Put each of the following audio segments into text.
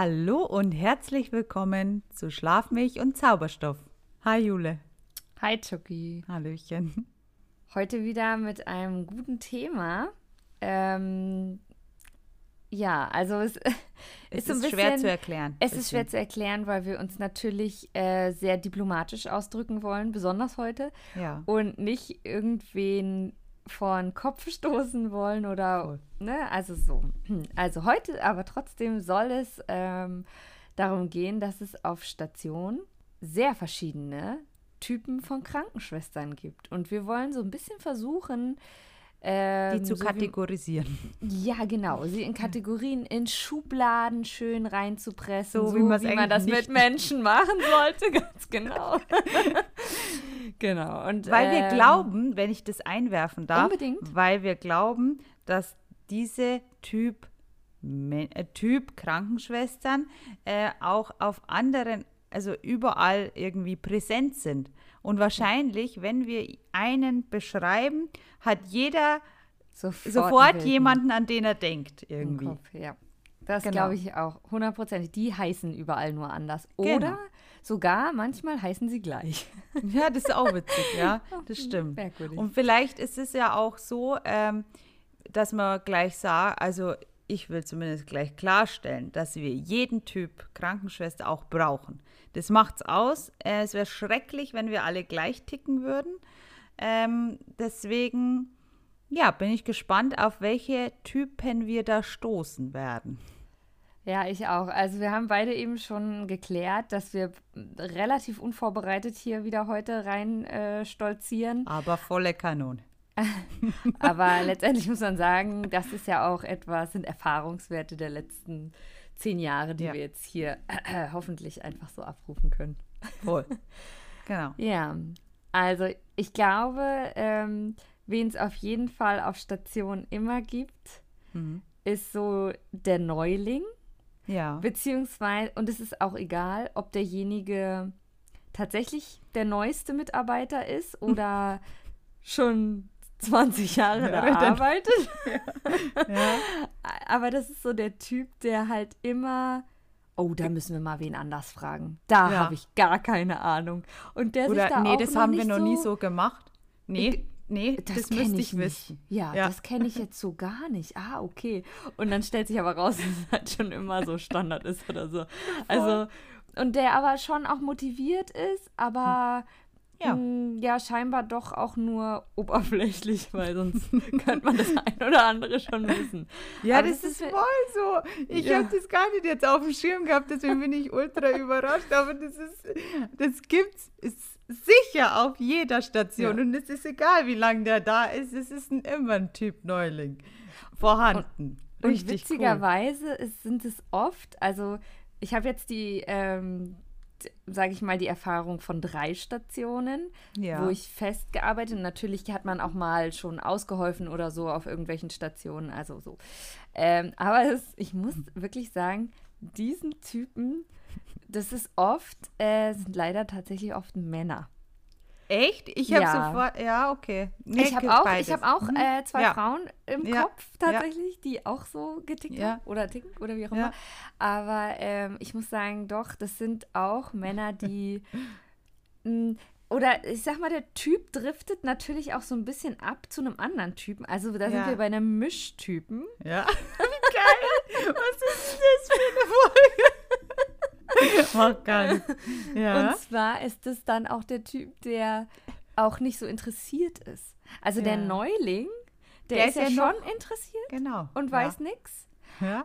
Hallo und herzlich willkommen zu Schlafmilch und Zauberstoff. Hi Jule. Hi Chucky. Hallöchen. Heute wieder mit einem guten Thema. Ähm, ja, also es, Es ist so ein ist bisschen, schwer zu erklären. Es ist Bisschen. schwer zu erklären, weil wir uns natürlich äh, sehr diplomatisch ausdrücken wollen, besonders heute, Ja. und nicht irgendwen vor den Kopf stoßen wollen oder, Voll. ne, also so. Also heute aber trotzdem soll es ähm, darum gehen, dass es auf Station sehr verschiedene Typen von Krankenschwestern gibt. Und wir wollen so ein bisschen versuchen, ähm, Die zu so wie- kategorisieren. ja, genau. Sie in Kategorien, in Schubladen schön reinzupressen, So, so, wie wie man das mit Menschen machen sollte, ganz genau. genau. Und, Weil wir ähm, glauben, wenn ich das einwerfen darf, Unbedingt. weil wir glauben, dass diese Typ, äh, typ Krankenschwestern äh, auch auf anderen, also überall irgendwie präsent sind. Und wahrscheinlich, wenn wir einen beschreiben, hat jeder sofort, sofort jemanden, an den er denkt irgendwie. Kopf, ja. Das Genau. glaube ich auch. Hundertprozentig. Die heißen überall nur anders. Genau. Sogar manchmal heißen sie gleich. Ja, das ist auch witzig, ja, das stimmt. Merkwürdig. Und vielleicht ist es ja auch so, ähm, dass man gleich sagt, also ich will zumindest gleich klarstellen, dass wir jeden Typ Krankenschwester auch brauchen. Das macht's aus. Äh, es wäre schrecklich, wenn wir alle gleich ticken würden. Ähm, deswegen, ja, bin ich gespannt, auf welche Typen wir da stoßen werden. Ja, ich auch. Also wir haben beide eben schon geklärt, dass wir relativ unvorbereitet hier wieder heute rein äh, stolzieren. Aber volle Kanone. Aber letztendlich muss man sagen, das ist ja auch etwas, sind Erfahrungswerte der letzten zehn Jahre, die Ja. wir jetzt hier hoffentlich einfach so abrufen können. Voll. genau. Ja, also ich glaube, ähm, wen es auf jeden Fall auf Station immer gibt, Mhm. ist so der Neuling. Ja. Beziehungsweise, und es ist auch egal, ob derjenige tatsächlich der neueste Mitarbeiter ist oder schon 20 Jahre da Ja, dann- arbeitet. ja. Aber das ist so der Typ, der halt immer, oh, da müssen wir mal wen anders fragen. Da Ja. habe ich gar keine Ahnung. Und der sich Oder da nee, auch das noch haben wir noch nie so gemacht. Nee, nee, das, kenn müsste ich nicht. wissen. Ja, Ja. das kenne ich jetzt so gar nicht. Ah, okay. Und dann stellt sich aber raus, dass es halt schon immer so Standard ist oder so. Also, und der aber schon auch motiviert ist, aber Ja. mh, ja, scheinbar doch auch nur oberflächlich, weil sonst könnte man das ein oder andere schon wissen. Ja, das das ist ist- voll so. Ich Ja. habe das gar nicht jetzt auf dem Schirm gehabt, deswegen bin ich ultra überrascht. Aber das ist, das gibt's ist sicher auf jeder Station. Ja. Und es ist egal, wie lange der da ist. Es ist ein, immer ein Typ Neuling vorhanden. Und Richtig cool. witzigerweise ist, sind es oft, also ich habe jetzt die, ähm, sage ich mal, die Erfahrung von drei Stationen, Ja. wo ich festgearbeitet und natürlich hat man auch mal schon ausgeholfen oder so auf irgendwelchen Stationen, also so. Ähm, aber es, ich muss wirklich sagen, diesen Typen, das ist oft, äh, sind leider tatsächlich oft Männer. Echt? Ich habe Ja. sofort. Ja, okay. Nee, ich habe auch, ich hab auch Mhm. äh, zwei Ja. Frauen im Ja. Kopf tatsächlich, die auch so getickt haben oder ticken oder wie auch immer. Aber ähm, ich muss sagen, doch, das sind auch Männer, die oder ich sag mal, der Typ driftet natürlich auch so ein bisschen ab zu einem anderen Typen. Also da sind wir bei einem Mischtypen. Ja. Wie geil. Was ist das für eine Folge? Gar nicht. Ja. Und zwar ist es dann auch der Typ, der auch nicht so interessiert ist. Also der Ja. Neuling, der, Der ist ist ja, ja schon interessiert genau. und ja. weiß nichts. Ja.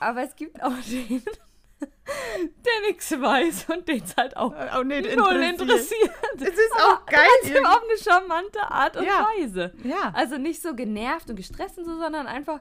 Aber es gibt auch den, der nichts weiß und den es halt auch Auch nicht null interessiert. interessiert. Es ist auch geil. Trotzdem auf eine charmante Art und Ja. Weise. Ja. Also nicht so genervt und gestresst und so, sondern einfach,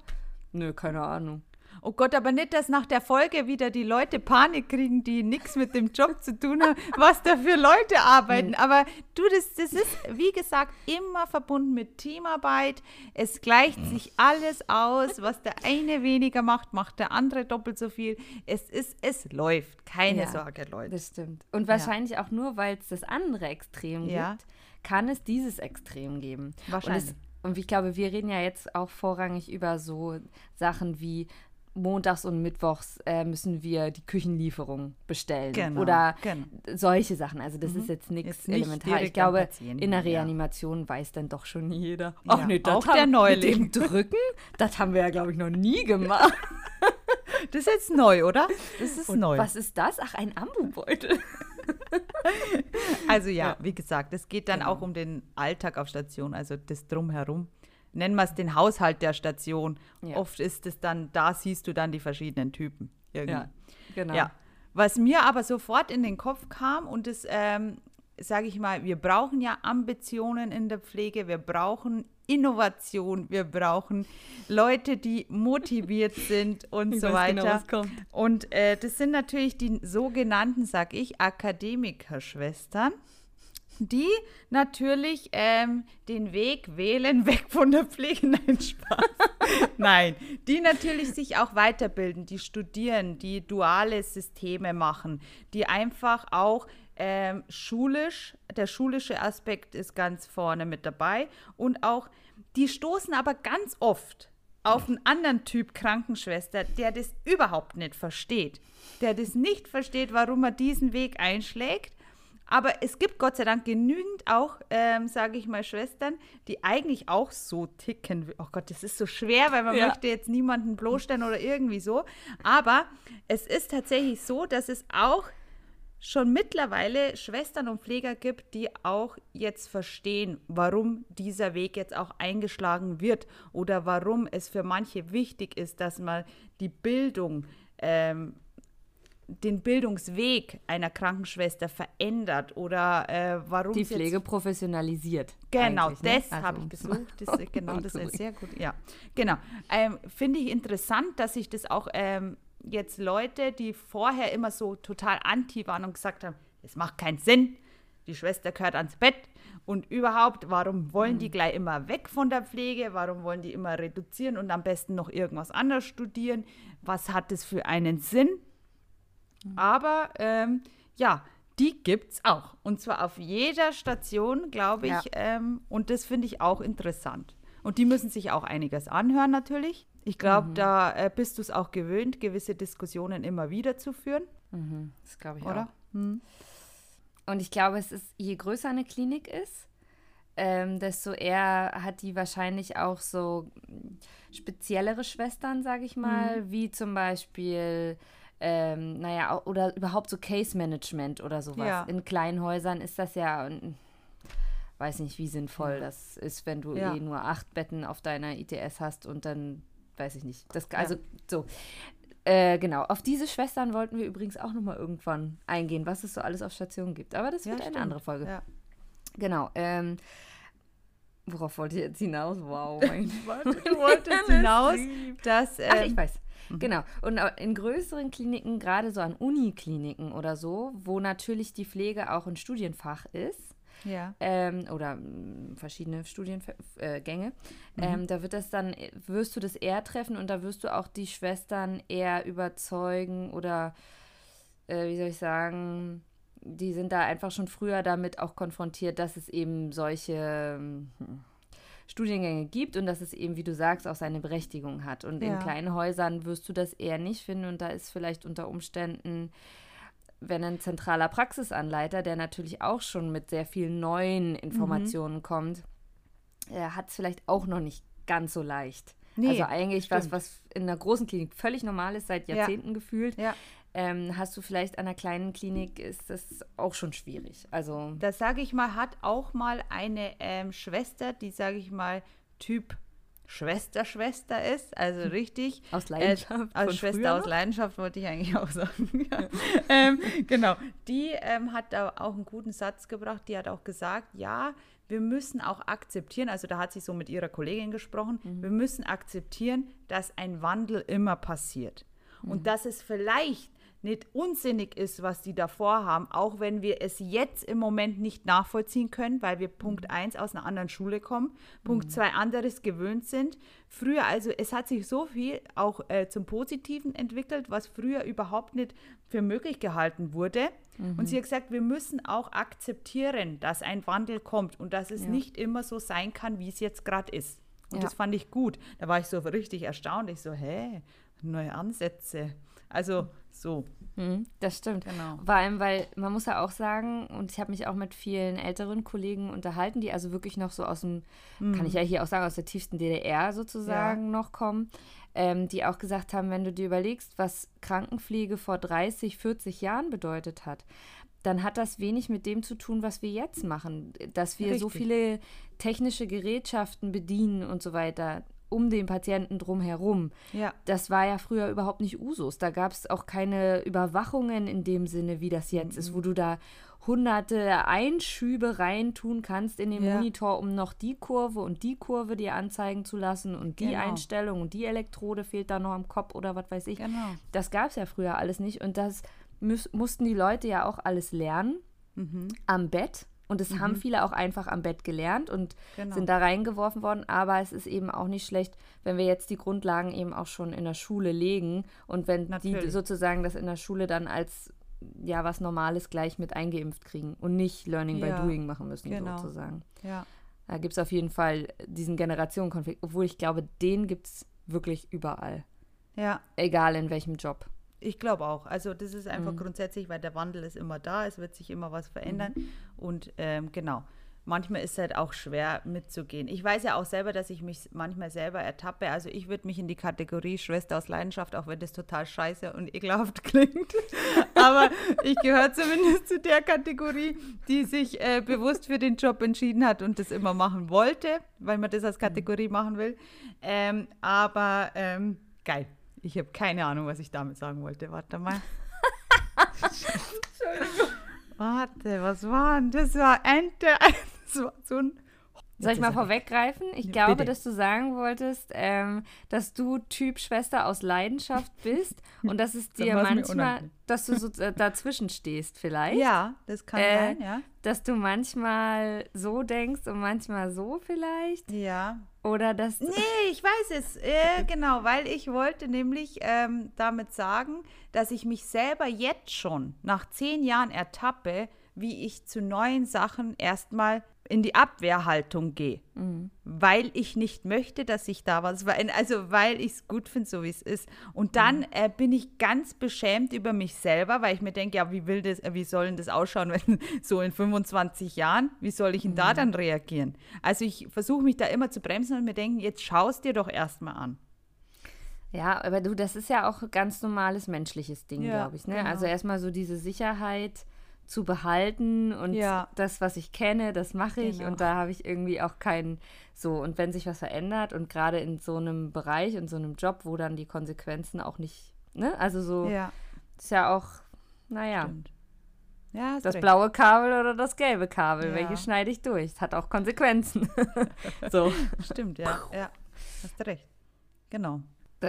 nö, keine Ahnung. Oh Gott, aber nicht, dass nach der Folge wieder die Leute Panik kriegen, die nichts mit dem Job zu tun haben, was da für Leute arbeiten. Aber du, das, das ist, wie gesagt, immer verbunden mit Teamarbeit. Es gleicht sich alles aus. Was der eine weniger macht, macht der andere doppelt so viel. Es ist, es läuft. Keine Ja. Sorge, Leute. Das stimmt. Und wahrscheinlich auch nur, weil es das andere Extrem Ja. gibt, kann es dieses Extrem geben. Wahrscheinlich. Und ich glaube, wir reden ja jetzt auch vorrangig über so Sachen wie montags und mittwochs äh, müssen wir die Küchenlieferung bestellen. Genau, Oder genau. solche Sachen. Also das Mhm. ist jetzt nichts elementar. Ich glaube, in der ja. Reanimation weiß dann doch schon jeder. Ja, das auch haben- der Neuling. Mit dem Drücken, das haben wir ja, glaube ich, noch nie gemacht. Das ist jetzt neu, oder? Das ist Und neu. was ist das? Ach, ein Ambubeutel. Also ja, Ja. wie gesagt, es geht dann Genau. auch um den Alltag auf Station, also das Drumherum. Nennen wir es den Haushalt der Station. Ja. Oft ist es dann, da siehst du dann die verschiedenen Typen. Irgendwie. Ja, genau. Ja. Was mir aber sofort in den Kopf kam und das, ähm, sage ich mal, wir brauchen ja Ambitionen in der Pflege, wir brauchen Innovation, wir brauchen Leute, die motiviert sind und Ich so weiß weiter. genau. Und äh, das sind natürlich die sogenannten, sag ich, Akademikerschwestern, die natürlich ähm, den Weg wählen, weg von der Pflege. Nein, Spaß. Nein, die natürlich sich auch weiterbilden, die studieren, die duale Systeme machen, die einfach auch ähm, schulisch, der schulische Aspekt ist ganz vorne mit dabei und auch, die stoßen aber ganz oft auf einen anderen Typ Krankenschwester, der das überhaupt nicht versteht, der das nicht versteht, warum er diesen Weg einschlägt. Aber es gibt Gott sei Dank genügend auch, ähm, sage ich mal, Schwestern, die eigentlich auch so ticken. Oh Gott, das ist so schwer, weil man Ja. möchte jetzt niemanden bloßstellen oder irgendwie so. Aber es ist tatsächlich so, dass es auch schon mittlerweile Schwestern und Pfleger gibt, die auch jetzt verstehen, warum dieser Weg jetzt auch eingeschlagen wird oder warum es für manche wichtig ist, dass man die Bildung, ähm, den Bildungsweg einer Krankenschwester verändert oder äh, warum Die es jetzt Pflege professionalisiert. Genau, ne? das habe ich Also- gesucht. Das, genau, das ist sehr gut. Ja, genau. Ähm, Finde ich interessant, dass sich das auch ähm, jetzt Leute, die vorher immer so total anti waren und gesagt haben, es macht keinen Sinn, die Schwester gehört ans Bett und überhaupt, warum wollen Mhm. die gleich immer weg von der Pflege? Warum wollen die immer reduzieren und am besten noch irgendwas anderes studieren? Was hat das für einen Sinn? Mhm. Aber ähm, ja, die gibt's auch. Und zwar auf jeder Station, glaube ich. Ja. Ähm, und das finde ich auch interessant. Und die müssen sich auch einiges anhören, natürlich. Ich glaube, Mhm. da äh, bist du es auch gewöhnt, gewisse Diskussionen immer wieder zu führen, Mhm, das glaube ich oder? auch. Hm. Und ich glaube, es ist, je größer eine Klinik ist, ähm, desto eher hat die wahrscheinlich auch so speziellere Schwestern, sage ich mal, wie zum Beispiel, ähm, naja, oder überhaupt so Case Management oder sowas. Ja. In kleinen Häusern ist das ja, weiß nicht, wie sinnvoll das ist, wenn du Ja. eh nur acht Betten auf deiner ITS hast und dann, weiß ich nicht. Das, also so. Äh, genau, auf diese Schwestern wollten wir übrigens auch nochmal irgendwann eingehen, was es so alles auf Stationen gibt. Aber das Ja, wird eine andere Folge. Ja. Genau. Ähm, worauf wollte ich jetzt hinaus? Wow, mein Du wolltest hinaus, dass. Ach, ich Ähm, weiß. Genau. Und in größeren Kliniken, gerade so an Unikliniken oder so, wo natürlich die Pflege auch ein Studienfach ist, ja. ähm, oder mm, verschiedene Studiengänge, äh, Gänge, ähm, da wird das dann, äh, wirst du das eher treffen und da wirst du auch die Schwestern eher überzeugen oder, äh, wie soll ich sagen, die sind da einfach schon früher damit auch konfrontiert, dass es eben solche ähm, Studiengänge gibt und dass es eben, wie du sagst, auch seine Berechtigung hat. Und Ja. in kleinen Häusern wirst du das eher nicht finden und da ist vielleicht unter Umständen wenn ein zentraler Praxisanleiter, der natürlich auch schon mit sehr vielen neuen Informationen Mhm. kommt, äh, hat es vielleicht auch noch nicht ganz so leicht. Nee, also eigentlich was, stimmt. was in einer großen Klinik völlig normal ist, seit Ja. Jahrzehnten gefühlt, Ja. Ähm, hast du vielleicht an einer kleinen Klinik, ist das auch schon schwierig. Also Das sage ich mal, hat auch mal eine ähm, Schwester, die, sage ich mal, Typ Schwester-Schwester ist, also richtig. aus Leidenschaft. Äh, als Schwester aus? Leidenschaft wollte ich eigentlich auch sagen. ja. ähm, genau. Die ähm, hat da auch einen guten Satz gebracht. Die hat auch gesagt, ja, wir müssen auch akzeptieren, also da hat sie so mit ihrer Kollegin gesprochen, Mhm. wir müssen akzeptieren, dass ein Wandel immer passiert. Mhm. Und dass es vielleicht nicht unsinnig ist, was die davor haben, auch wenn wir es jetzt im Moment nicht nachvollziehen können, weil wir Punkt 1 aus einer anderen Schule kommen, Punkt 2 anderes gewöhnt sind. Früher, also es hat sich so viel auch äh, zum Positiven entwickelt, was früher überhaupt nicht für möglich gehalten wurde. Und sie hat gesagt, wir müssen auch akzeptieren, dass ein Wandel kommt und dass es Ja. nicht immer so sein kann, wie es jetzt gerade ist. Und Ja. das fand ich gut. Da war ich so richtig erstaunt. Ich so, hä, neue Ansätze. Also so, Mhm, das stimmt. genau. Vor allem, weil man muss ja auch sagen, und ich habe mich auch mit vielen älteren Kollegen unterhalten, die also wirklich noch so aus dem, kann ich ja hier auch sagen, aus der tiefsten DDR sozusagen noch kommen, ähm, die auch gesagt haben, wenn du dir überlegst, was Krankenpflege vor 30, 40 Jahren bedeutet hat, dann hat das wenig mit dem zu tun, was wir jetzt machen. Dass wir so Richtig. viele technische Gerätschaften bedienen und so weiter um den Patienten drumherum. Ja, Das war ja früher überhaupt nicht Usus. Da gab es auch keine Überwachungen in dem Sinne, wie das jetzt ist, wo du da hunderte Einschübe reintun kannst in den Ja. Monitor, um noch die Kurve und die Kurve dir anzeigen zu lassen und die Genau. Einstellung und die Elektrode fehlt da noch am Kopf oder was weiß ich. genau. Das gab es ja früher alles nicht und das mussten die Leute ja auch alles lernen Mhm. am Bett. Und das haben viele auch einfach am Bett gelernt und Genau. sind da reingeworfen worden. Aber es ist eben auch nicht schlecht, wenn wir jetzt die Grundlagen eben auch schon in der Schule legen und wenn die Natürlich. sozusagen das in der Schule dann als ja was Normales gleich mit eingeimpft kriegen und nicht Learning Ja, by Doing machen müssen genau. sozusagen. Ja. Da gibt es auf jeden Fall diesen Generationenkonflikt, obwohl ich glaube, den gibt es wirklich überall. ja, Egal in welchem Job. ich glaube auch. Also das ist Mhm. einfach grundsätzlich, weil der Wandel ist immer da, es wird sich immer was verändern. Mhm. Und ähm, genau, manchmal ist es halt auch schwer mitzugehen. Ich weiß ja auch selber, dass ich mich manchmal selber ertappe. Also ich würde mich in die Kategorie Schwester aus Leidenschaft, auch wenn das total scheiße und ekelhaft klingt. Aber ich gehöre zumindest zu der Kategorie, die sich äh, bewusst für den Job entschieden hat und das immer machen wollte, weil man das als Kategorie machen will. Ähm, aber ähm, geil. Ich habe keine Ahnung, was ich damit sagen wollte. Warte mal. Warte, was war denn? Das war Ente. Das war so ein. Soll ich mal vorweggreifen? Ich Ja, glaube, bitte. dass du sagen wolltest, ähm, dass du Typ Schwester aus Leidenschaft bist und dass es dir manchmal, dass du so dazwischen stehst vielleicht. Ja, das kann Äh, sein, ja. Dass du manchmal so denkst und manchmal so vielleicht. Ja. Oder dass. Nee, ich weiß es. Äh, genau, weil ich wollte nämlich ähm, damit sagen, dass ich mich selber jetzt schon nach zehn Jahren ertappe, wie ich zu neuen Sachen erstmal in die Abwehrhaltung gehe. Weil ich nicht möchte, dass sich da was verändert. Also weil ich es gut finde, so wie es ist. Und dann äh, bin ich ganz beschämt über mich selber, weil ich mir denke, ja, wie will das, äh, wie soll denn das ausschauen, wenn so in 25 Jahren, wie soll ich denn da dann reagieren? Also ich versuche mich da immer zu bremsen und mir denken, jetzt schau es dir doch erstmal an. Ja, aber du, das ist ja auch ganz normales menschliches Ding, Ja, glaube ich. Ne? genau. Also erstmal so diese Sicherheit zu behalten und Ja. das, was ich kenne, das mache ich Genau. und da habe ich irgendwie auch keinen so. Und wenn sich was verändert und gerade in so einem Bereich, in so einem Job, wo dann die Konsequenzen auch nicht, ne? Also so Ja, ist ja auch, naja, stimmt. Ja, das recht. blaue Kabel oder das gelbe Kabel, Ja. welches schneide ich durch? Es hat auch Konsequenzen. so. Stimmt, ja, ja. Hast recht. Genau.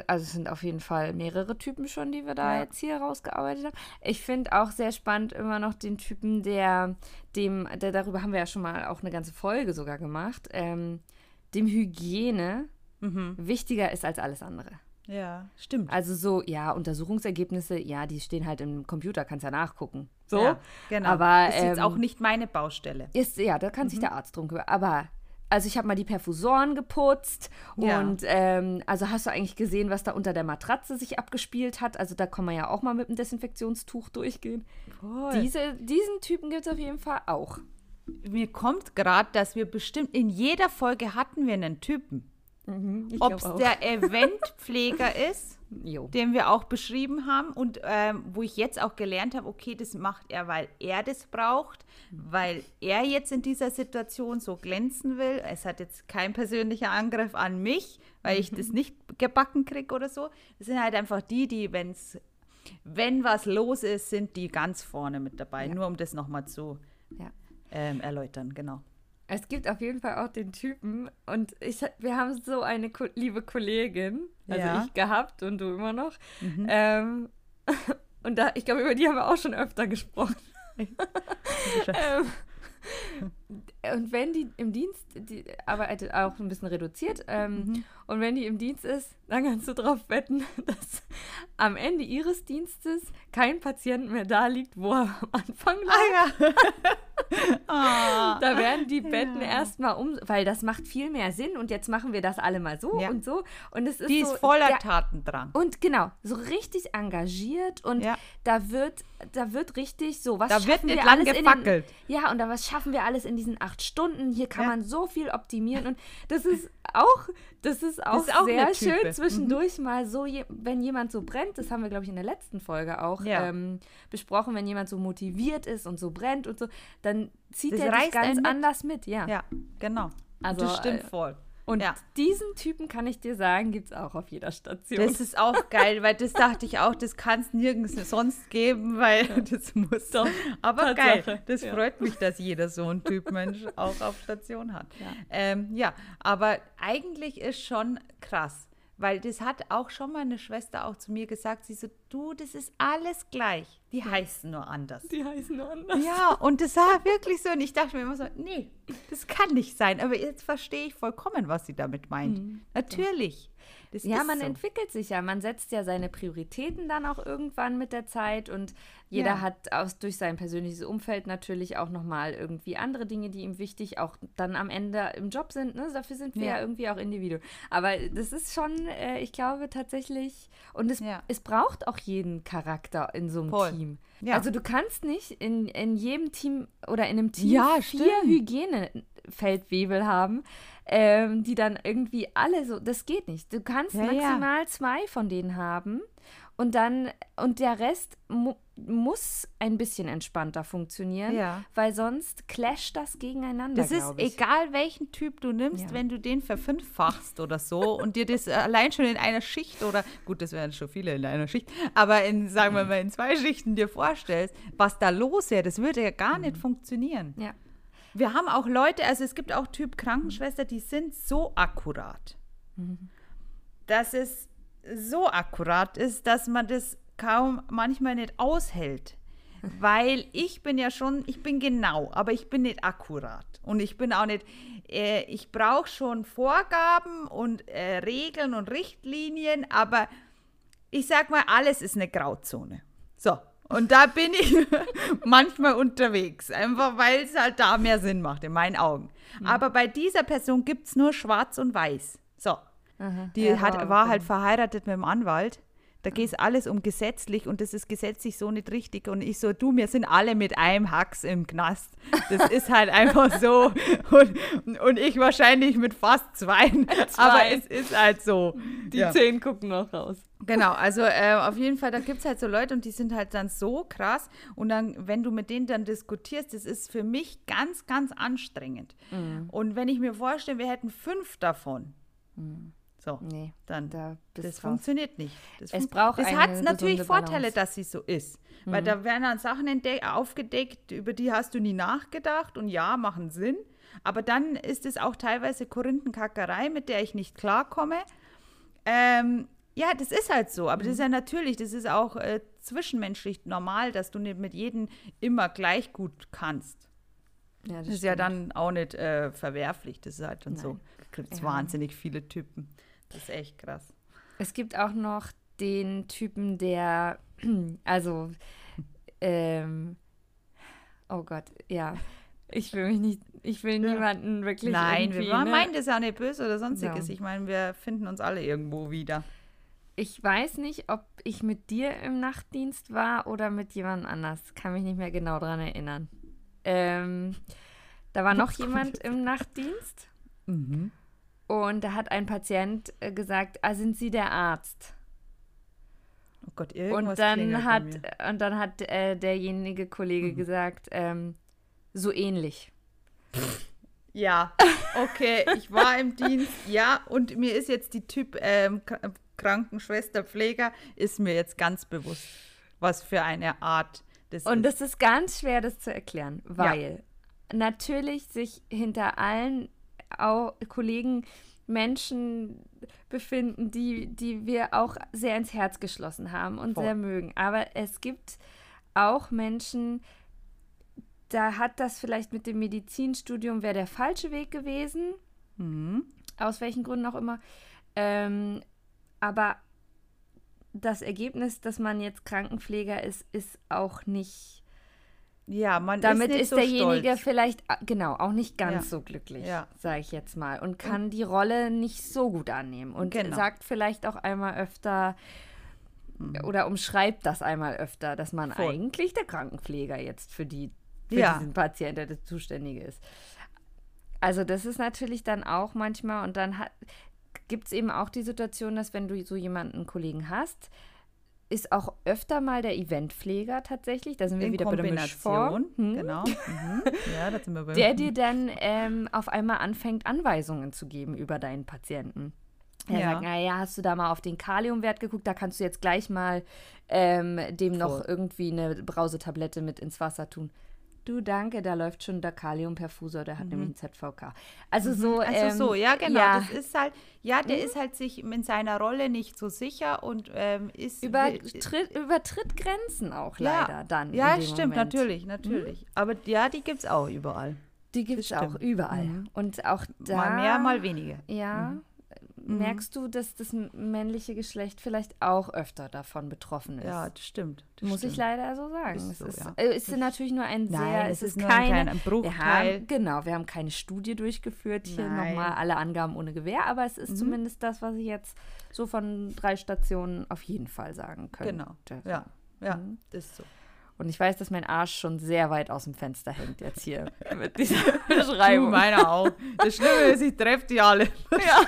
Also es sind auf jeden Fall mehrere Typen schon, die wir da Ja. jetzt hier rausgearbeitet haben. Ich finde auch sehr spannend immer noch den Typen, der dem, der darüber haben wir ja schon mal auch eine ganze Folge sogar gemacht, ähm, dem Hygiene Mhm. wichtiger ist als alles andere. Ja, stimmt. Also so, ja, Untersuchungsergebnisse, ja, die stehen halt im Computer, kannst ja nachgucken. So. Ja, genau. Aber, ist jetzt ähm, auch nicht meine Baustelle. Ist, ja, da kann sich der Arzt drum kümmern. Aber, also ich habe mal die Perfusoren geputzt Ja. und ähm, also hast du eigentlich gesehen, was da unter der Matratze sich abgespielt hat? Also da kann man ja auch mal mit dem Desinfektionstuch durchgehen. Voll. Diese, diesen Typen gibt es auf jeden Fall auch. Mir kommt gerade, dass wir bestimmt in jeder Folge hatten wir einen Typen. Ich Ob es der Eventpfleger ist, Jo. den wir auch beschrieben haben und ähm, wo ich jetzt auch gelernt habe, okay, das macht er, weil er das braucht, weil er jetzt in dieser Situation so glänzen will. Es hat jetzt kein persönlicher Angriff an mich, weil ich das nicht gebacken kriege oder so. Das sind halt einfach die, die, wenn's, wenn was los ist, sind die ganz vorne mit dabei. Ja. Nur um das nochmal zu Ja. ähm, erläutern, genau. Es gibt auf jeden Fall auch den Typen und ich, wir haben so eine ko liebe Kollegin, also Ja. ich gehabt und du immer noch. Ähm, und da, ich glaube, über die haben wir auch schon öfter gesprochen. ähm, und wenn die im Dienst, die arbeitet auch ein bisschen reduziert, ähm, mhm. und wenn die im Dienst ist, dann kannst du darauf wetten, dass am Ende ihres Dienstes kein Patient mehr da liegt, wo er am Anfang lag. Ah, ja. oh, da werden die Betten ja. erstmal um, weil das macht viel mehr Sinn und jetzt machen wir das alle mal so ja. und so. Und es ist die so, ist voller Tatendrang. Und genau, so richtig engagiert und da wird, da wird richtig so, was da wird nicht lang gefackelt. Den, ja, und da was schaffen wir alles in diesen acht Stunden. Hier kann man so viel optimieren und das ist auch, das ist auch, das ist auch sehr schön zwischendurch mhm. mal so, wenn jemand so brennt, das haben wir, glaube ich, in der letzten Folge auch ähm, besprochen, wenn jemand so motiviert ist und so brennt und so, dann zieht das er dich ganz anders mit, ja. Ja, genau. Also, das stimmt äh, voll. Und ja. diesen Typen kann ich dir sagen, gibt es auch auf jeder Station. Das ist auch geil, weil das dachte ich auch, das kann es nirgends sonst geben, weil das muss. Doch, Aber Tatsache. geil, das ja. freut mich, dass jeder so einen Typ Mensch auch auf Station hat. Ja. Ähm, ja, aber eigentlich ist schon krass. Weil das hat auch schon mal eine Schwester auch zu mir gesagt, sie so, du, das ist alles gleich. Die heißen nur anders. Die heißen nur anders. Ja, und das war wirklich so. Und ich dachte mir immer so, nee, das kann nicht sein. Aber jetzt verstehe ich vollkommen, was sie damit meint. Mhm. Natürlich. Das ja, man so. entwickelt sich ja. Man setzt ja seine Prioritäten dann auch irgendwann mit der Zeit und jeder ja. hat aus, durch sein persönliches Umfeld natürlich auch nochmal irgendwie andere Dinge, die ihm wichtig auch dann am Ende im Job sind. Ne? Dafür sind wir ja. ja irgendwie auch Individuen. Aber das ist schon, äh, ich glaube tatsächlich, und es, ja. es braucht auch jeden Charakter in so einem Voll. Team. Also du kannst nicht in, in jedem Team oder in einem Team vier Hygienefeldwebel haben ähm, die dann irgendwie alle so, das geht nicht. Du kannst ja, maximal ja. zwei von denen haben und dann, und der Rest mu muss ein bisschen entspannter funktionieren, ja. weil sonst clasht das gegeneinander. Das ist ich. egal, welchen Typ du nimmst, wenn du den verfünffachst oder so und dir das allein schon in einer Schicht oder, gut, das wären schon viele in einer Schicht, aber in, sagen wir mal, in zwei Schichten dir vorstellst, was da los wäre, das würde ja gar mhm. nicht funktionieren. Ja. Wir haben auch Leute, also es gibt auch Typ Krankenschwester, die sind so akkurat, mhm. dass es so akkurat ist, dass man das kaum manchmal nicht aushält. Weil ich bin ja schon, ich bin genau, aber ich bin nicht akkurat. Und ich bin auch nicht, äh, ich brauche schon Vorgaben und äh, Regeln und Richtlinien, aber ich sag mal, alles ist eine Grauzone. So, und da bin ich manchmal unterwegs, einfach weil es halt da mehr Sinn macht, in meinen Augen. Mhm. Aber bei dieser Person gibt es nur schwarz und weiß. So. Aha. Die ja, hat, war halt verheiratet mit dem Anwalt. Da geht es alles um gesetzlich und das ist gesetzlich so nicht richtig. Und ich so, du, wir sind alle mit einem Hacks im Knast. Das ist halt einfach so. Und, und ich wahrscheinlich mit fast zwei. zwei. Aber es ist halt so. Die ja. zehn gucken noch raus. Genau, also äh, auf jeden Fall, da gibt es halt so Leute und die sind halt dann so krass. Und dann, wenn du mit denen dann diskutierst, das ist für mich ganz, ganz anstrengend. Mhm. Und wenn ich mir vorstelle, wir hätten fünf davon. Mhm so, nee, dann da das raus. funktioniert nicht. Das es braucht Es hat natürlich Vorteile, dass sie so ist, mhm. weil da werden dann Sachen aufgedeckt, über die hast du nie nachgedacht und ja, machen Sinn. Aber dann ist es auch teilweise Korinthenkackerei, mit der ich nicht klarkomme. Ähm, ja, das ist halt so, aber mhm. das ist ja natürlich, das ist auch äh, zwischenmenschlich normal, dass du nicht mit jedem immer gleich gut kannst. Ja, das, das ist ja dann auch nicht äh, verwerflich, das ist halt dann Nein. so. Gibt ja. wahnsinnig viele Typen. Das ist echt krass. Es gibt auch noch den Typen, der, also, ähm, oh Gott, ja. Ich will mich nicht, ich will ja. niemanden wirklich. Nein, wir ne? meinen das ja nicht böse oder sonstiges. Ja. Ich meine, wir finden uns alle irgendwo wieder. Ich weiß nicht, ob ich mit dir im Nachtdienst war oder mit jemand anders. Kann mich nicht mehr genau daran erinnern. Ähm, da war noch jemand im Nachtdienst. Mhm. Und da hat ein Patient äh, gesagt, ah, sind Sie der Arzt? Oh Gott, irgendwas und dann hat und dann hat äh, derjenige Kollege mhm. gesagt, ähm, so ähnlich. Ja, okay, ich war im Dienst, ja, und mir ist jetzt die Typ ähm, Krankenschwester, Pfleger, ist mir jetzt ganz bewusst, was für eine Art das und ist. Und das ist ganz schwer, das zu erklären, weil ja. natürlich sich hinter allen auch Kollegen Menschen befinden, die, die wir auch sehr ins Herz geschlossen haben und Voll. sehr mögen. Aber es gibt auch Menschen, da hat das vielleicht mit dem Medizinstudium wäre der falsche Weg gewesen. Mhm. Aus welchen Gründen auch immer. Ähm, aber das Ergebnis, dass man jetzt Krankenpfleger ist, ist auch nicht. Ja, man Damit ist, nicht ist, so derjenige stolz. vielleicht, ah, genau, auch nicht ganz Ja. so glücklich, Ja. sage ich jetzt mal. Und kann die Rolle nicht so gut annehmen. Und Genau. sagt vielleicht auch einmal öfter oder umschreibt das einmal öfter, dass man Mhm. Voll. eigentlich der Krankenpfleger jetzt für, die, für Ja. diesen Patienten der das Zuständige ist. Also das ist natürlich dann auch manchmal und dann gibt es eben auch die Situation, dass wenn du so jemanden, Kollegen hast, ist auch öfter mal der Eventpfleger tatsächlich, da sind wir In wieder bei der Mischform, hm, Genau. Mhm. Ja, da sind wir bei der dir dann ähm, auf einmal anfängt, Anweisungen zu geben über deinen Patienten. Er Ja. sagt, naja, hast du da mal auf den Kaliumwert geguckt? Da kannst du jetzt gleich mal ähm, dem noch Voll. irgendwie eine Brausetablette mit ins Wasser tun. Du, danke, da läuft schon der Kaliumperfusor, der hat nämlich einen ZVK. Also so, Also ähm, so, ja, genau. ja, Das ist halt, ja, der ist halt sich in seiner Rolle nicht so sicher und ähm, ist. übertritt, übertritt Grenzen auch leider dann. Ja, in dem stimmt, Moment. natürlich, natürlich. Aber ja, die gibt es auch überall. Die gibt es auch überall. Mhm. Und auch da. Mal mehr, mal weniger. Ja. Mhm. Merkst du, dass das männliche Geschlecht vielleicht auch öfter davon betroffen ist? Ja, das stimmt. Das Muss ich stimmt. leider so sagen. Ist es so, ist, ja. äh, ist natürlich nur ein sehr, es es ist ist keine, ein kleiner wir Bruchteil. haben, genau, wir haben keine Studie durchgeführt, hier Nein. nochmal alle Angaben ohne Gewehr, aber es ist Mhm. zumindest das, was ich jetzt so von drei Stationen auf jeden Fall sagen könnte. Genau. Ja, ja, Mhm. das ist so. Und ich weiß, dass mein Arsch schon sehr weit aus dem Fenster hängt jetzt hier mit dieser Du, Beschreibung. meiner auch. Das Schlimme ist, ich treffe die alle. ja.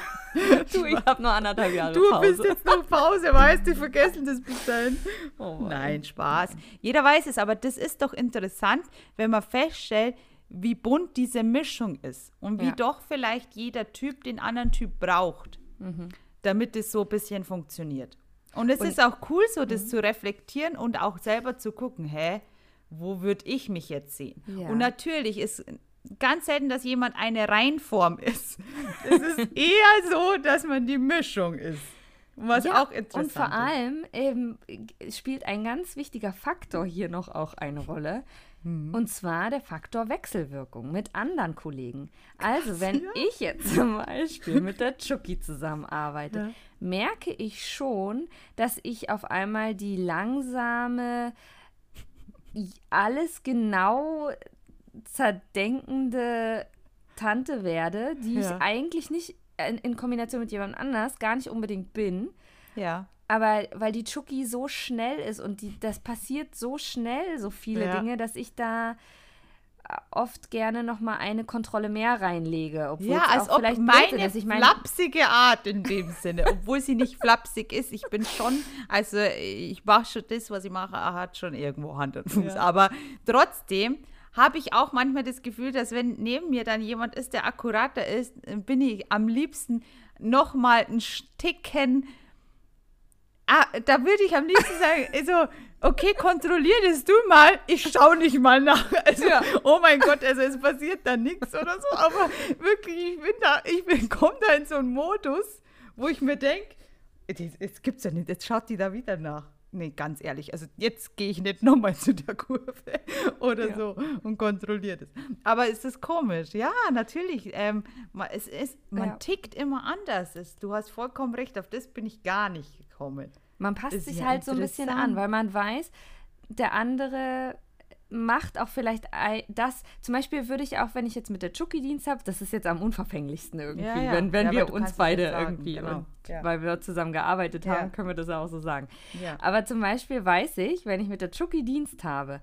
Du, ich habe nur anderthalb Jahre Du Pause. bist jetzt noch Pause, weißt du, vergessen das bis dahin. Oh. Nein, Spaß. Jeder weiß es, aber das ist doch interessant, wenn man feststellt, wie bunt diese Mischung ist und wie Ja. doch vielleicht jeder Typ den anderen Typ braucht, Mhm. damit es so ein bisschen funktioniert. Und es Und- ist auch cool, so Mhm. das zu reflektieren und auch selber zu gucken, hä, wo würde ich mich jetzt sehen? Ja. Und natürlich ist ganz selten, dass jemand eine Reinform ist. Es ist eher so, dass man die Mischung ist. Was Ja, auch interessant Und vor ist. allem ähm, spielt ein ganz wichtiger Faktor hier noch auch eine Rolle. Mhm. Und zwar der Faktor Wechselwirkung mit anderen Kollegen. Also, wenn ich jetzt zum Beispiel mit der Chucky zusammenarbeite, Ja. merke ich schon, dass ich auf einmal die langsame, alles genau zerdenkende Tante werde, die Ja. ich eigentlich nicht in, in Kombination mit jemand anders gar nicht unbedingt bin. Ja. Aber weil die Chucky so schnell ist und die, das passiert so schnell, so viele Ja. Dinge, dass ich da oft gerne noch mal eine Kontrolle mehr reinlege. Obwohl Ja, als ob vielleicht meine ist. Ich meine, flapsige Art in dem Sinne, obwohl sie nicht flapsig ist. Ich bin schon, also ich mache schon das, was ich mache, hat schon irgendwo Hand und Fuß. Ja. Aber trotzdem habe ich auch manchmal das Gefühl, dass wenn neben mir dann jemand ist, der akkurater ist, bin ich am liebsten noch mal ein Sticken Ah, da würde ich am liebsten sagen, also, okay, kontrollier das du mal, ich schaue nicht mal nach. Also, oh mein Gott, also es passiert da nichts oder so, aber wirklich, ich bin da, ich bin, komme da in so einen Modus, wo ich mir denke, jetzt gibt's ja nicht, jetzt schaut die da wieder nach. Nee, ganz ehrlich, also jetzt gehe ich nicht nochmal zu der Kurve oder Ja. so und kontrolliere das. Aber es ist komisch, ja, natürlich. Ähm, ma- es ist, man Ja. tickt immer anders. Es, du hast vollkommen recht, auf das bin ich gar nicht gekommen. Man passt sich halt so ein bisschen an, weil man weiß, der andere macht auch vielleicht ei- das. Zum Beispiel würde ich auch, wenn ich jetzt mit der Chucky Dienst habe, das ist jetzt am unverfänglichsten irgendwie, Ja, ja. wenn, wenn Ja, wir uns beide irgendwie, genau. und weil wir zusammen gearbeitet haben, können wir das auch so sagen. Aber zum Beispiel weiß ich, wenn ich mit der Chucky Dienst habe,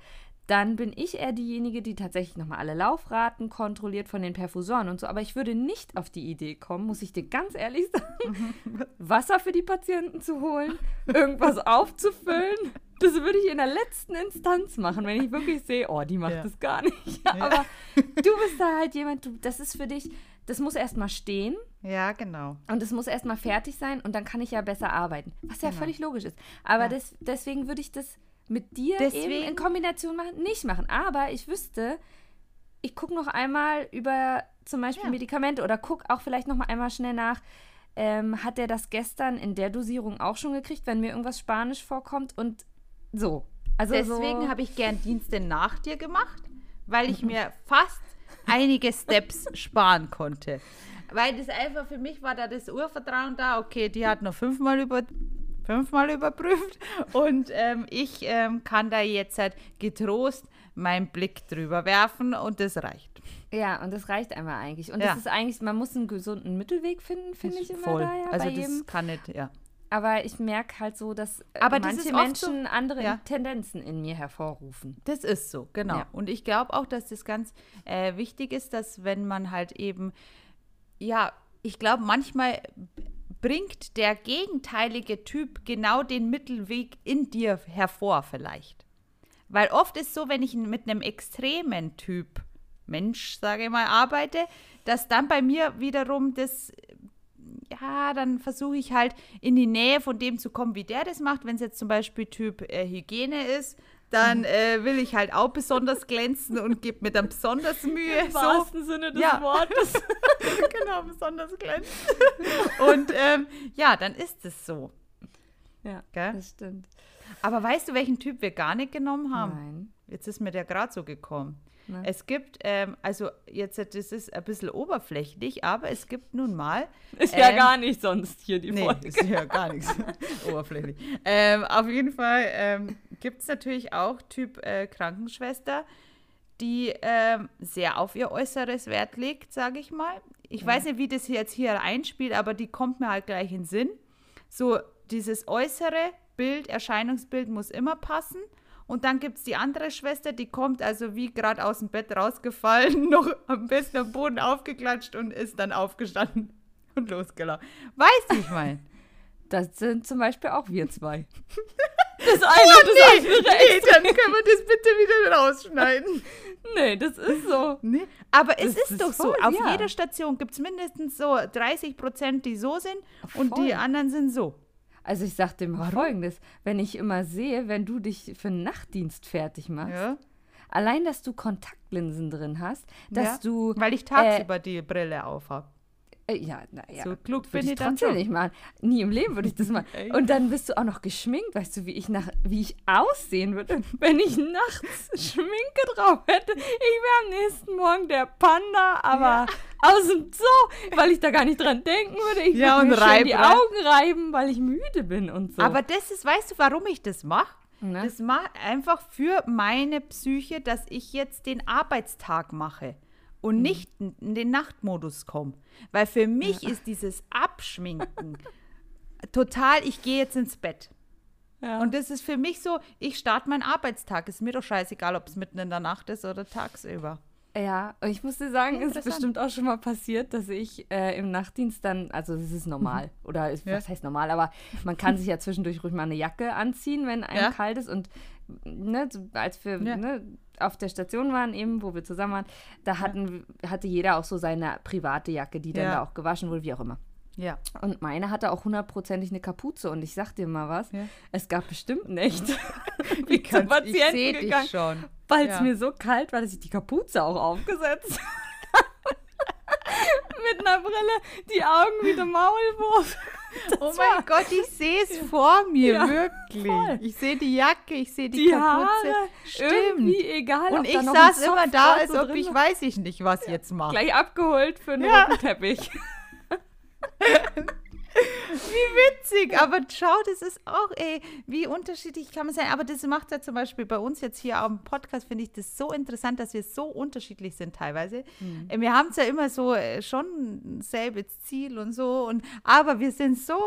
dann bin ich eher diejenige, die tatsächlich nochmal alle Laufraten kontrolliert von den Perfusoren und so. Aber ich würde nicht auf die Idee kommen, muss ich dir ganz ehrlich sagen, Wasser für die Patienten zu holen, irgendwas aufzufüllen. Das würde ich in der letzten Instanz machen, wenn ich wirklich sehe, oh, die macht Ja. das gar nicht. Aber du bist da halt jemand, du, das ist für dich, das muss erstmal stehen. ja, genau. Und es muss erstmal fertig sein und dann kann ich ja besser arbeiten. Was ja Genau. völlig logisch ist. Aber Ja. des, deswegen würde ich das mit dir Deswegen- eben in Kombination machen, nicht machen. Aber ich wüsste, ich gucke noch einmal über zum Beispiel Ja. Medikamente oder gucke auch vielleicht noch mal einmal schnell nach. Ähm, hat der das gestern in der Dosierung auch schon gekriegt, wenn mir irgendwas Spanisch vorkommt und so. Also Deswegen so, habe ich gern Dienste nach dir gemacht, weil ich mir fast einige Steps sparen konnte. Weil das einfach für mich war da das Urvertrauen da, okay, die hat noch fünfmal über fünfmal überprüft und ähm, ich ähm, kann da jetzt halt getrost meinen Blick drüber werfen und das reicht. Ja, und das reicht einmal eigentlich. Und Ja. das ist eigentlich, man muss einen gesunden Mittelweg finden, finde ich immer Voll. da ja, also das jedem. kann nicht, ja. Aber ich merke halt so, dass äh, Aber das manche ist oft so- Menschen andere ja. Tendenzen in mir hervorrufen. Das ist so, genau. Ja. Und ich glaube auch, dass das ganz äh, wichtig ist, dass wenn man halt eben, ja, ich glaube, manchmal bringt der gegenteilige Typ genau den Mittelweg in dir hervor vielleicht. Weil oft ist so, wenn ich mit einem extremen Typ Mensch, sage ich mal, arbeite, dass dann bei mir wiederum das ja, dann versuche ich halt in die Nähe von dem zu kommen, wie der das macht. Wenn es jetzt zum Beispiel Typ äh, Hygiene ist, dann äh, will ich halt auch besonders glänzen und gebe mir dann besonders Mühe. so. Sinne Ja. Wortes. genau, besonders glänzen. und ähm, ja, dann ist es so. ja, Gell? das stimmt. Aber weißt du, welchen Typ wir gar nicht genommen haben? Nein. Jetzt ist mir der gerade so gekommen. Na? Es gibt, ähm, also jetzt, das ist ein bisschen oberflächlich, aber es gibt nun mal Ist ja Ähm, gar nicht sonst hier die Nee, Folge. ist ja gar nichts. Oberflächlich. Ähm, auf jeden Fall ähm, gibt es natürlich auch Typ äh, Krankenschwester, die ähm, sehr auf ihr Äußeres Wert legt, sage ich mal. Ich weiß nicht, wie das jetzt hier einspielt, aber die kommt mir halt gleich in den Sinn. So, dieses äußere Bild, Erscheinungsbild muss immer passen. Und dann gibt es die andere Schwester, die kommt also wie gerade aus dem Bett rausgefallen, noch am besten am Boden aufgeklatscht und ist dann aufgestanden und losgelaufen. Weißt du, ich meine? Das sind zum Beispiel auch wir zwei. Das eine und das andere Nee, extra. dann können wir das bitte wieder rausschneiden. Nee, das ist so. Nee. Aber es ist, ist doch so, voll, auf ja. jeder Station gibt es mindestens so 30 Prozent, die so sind und Voll. die anderen sind so. Also ich sag dir mal folgendes, wenn ich immer sehe, wenn du dich für einen Nachtdienst fertig machst, Ja. allein, dass du Kontaktlinsen drin hast, dass Ja, du, Weil ich tagsüber die Brille aufhab. äh, ja, naja, So klug bin ich ich dann trotzdem schon. nicht machen. Nie im Leben würde ich das machen. Und dann bist du auch noch geschminkt, weißt du, wie ich nach, wie ich aussehen würde, wenn ich nachts Schminke drauf hätte. Ich wäre am nächsten Morgen der Panda, aber aus dem Zoo, weil ich da gar nicht dran denken würde. Ich Ja, würde mir schön reib, die reib. Augen reiben, weil ich müde bin und so. Aber das ist, weißt du, warum ich das mache? Ne? Das mache einfach für meine Psyche, dass ich jetzt den Arbeitstag mache und Mhm. nicht in den Nachtmodus komme. Weil für mich ist dieses Abschminken total, ich gehe jetzt ins Bett. ja. Und das ist für mich so, ich starte meinen Arbeitstag. Ist mir doch scheißegal, ob es mitten in der Nacht ist oder tagsüber. Ja, und ich muss dir sagen, ist Interessant. bestimmt auch schon mal passiert, dass ich äh, im Nachtdienst dann, also das ist normal, oder ist, Ja. was heißt normal, aber man kann sich ja zwischendurch ruhig mal eine Jacke anziehen, wenn einem Ja. kalt ist. Und ne, als wir Ja. ne, auf der Station waren, eben, wo wir zusammen waren, da hatten, hatte jeder auch so seine private Jacke, die dann Ja. da auch gewaschen wurde, wie auch immer. Ja. Und meine hatte auch hundertprozentig eine Kapuze. Und ich sag dir mal was, Ja. es gab bestimmt Nächte, wie zum ich Patienten dich gegangen, schon. weil es Ja. mir so kalt war, dass ich die Kapuze auch aufgesetzt Mit einer Brille, die Augen wie der Maulwurf. oh mein Gott, ich sehe es vor mir, Ja, wirklich. voll. Ich sehe die Jacke, ich sehe die, Die Kapuze. Haare, Stimmt. egal. Und ich saß immer da, als ob ich weiß ich nicht, was jetzt mache. Gleich abgeholt für einen Ja. roten Teppich. witzig, aber schau, das ist auch, ey, wie unterschiedlich kann man sein. Aber das macht ja zum Beispiel bei uns jetzt hier am Podcast, finde ich das so interessant, dass wir so unterschiedlich sind teilweise. Äh, Wir haben es ja immer so äh, schon selbes Ziel und so, und, aber wir sind so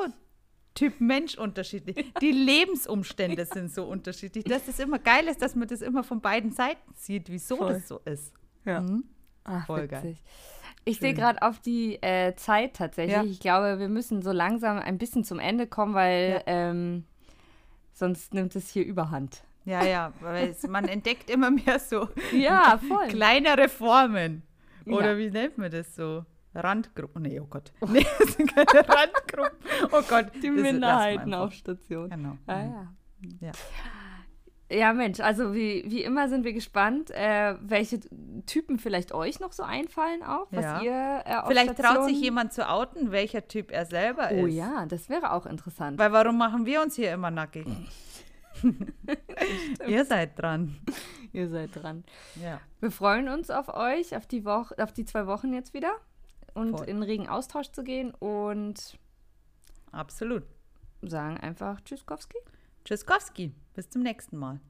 Typ Mensch unterschiedlich. Die Lebensumstände sind so unterschiedlich. Dass das immer geil ist, dass man das immer von beiden Seiten sieht, wieso Voll. das so ist. Ja. Mhm. Ach, Voll geil. Ich sehe gerade auf die äh, Zeit tatsächlich. Ja. Ich glaube, wir müssen so langsam ein bisschen zum Ende kommen, weil ähm, sonst nimmt es hier überhand. Ja, ja, weil man entdeckt immer mehr so Ja, voll. kleinere Formen. Oder Ja. wie nennt man das so? Randgruppen. Nee, oh Gott. Nee, das sind keine Randgruppen. Oh Gott. Die Minderheiten auf Station. Genau. Ah, ja. Ja. Ja, Mensch, also wie, wie immer sind wir gespannt, äh, welche Typen vielleicht euch noch so einfallen auch, was ja. ihr äh, auf Vielleicht Station... traut sich jemand zu outen, welcher Typ er selber oh, ist. Oh ja, das wäre auch interessant. Weil warum machen wir uns hier immer nackig? ihr seid dran. Ihr seid dran. Ja. Wir freuen uns auf euch, auf die Woche, auf die zwei Wochen jetzt wieder und Voll. in regen Austausch zu gehen und absolut sagen einfach Tschüsskowski. Tschüsskowski, bis zum nächsten Mal.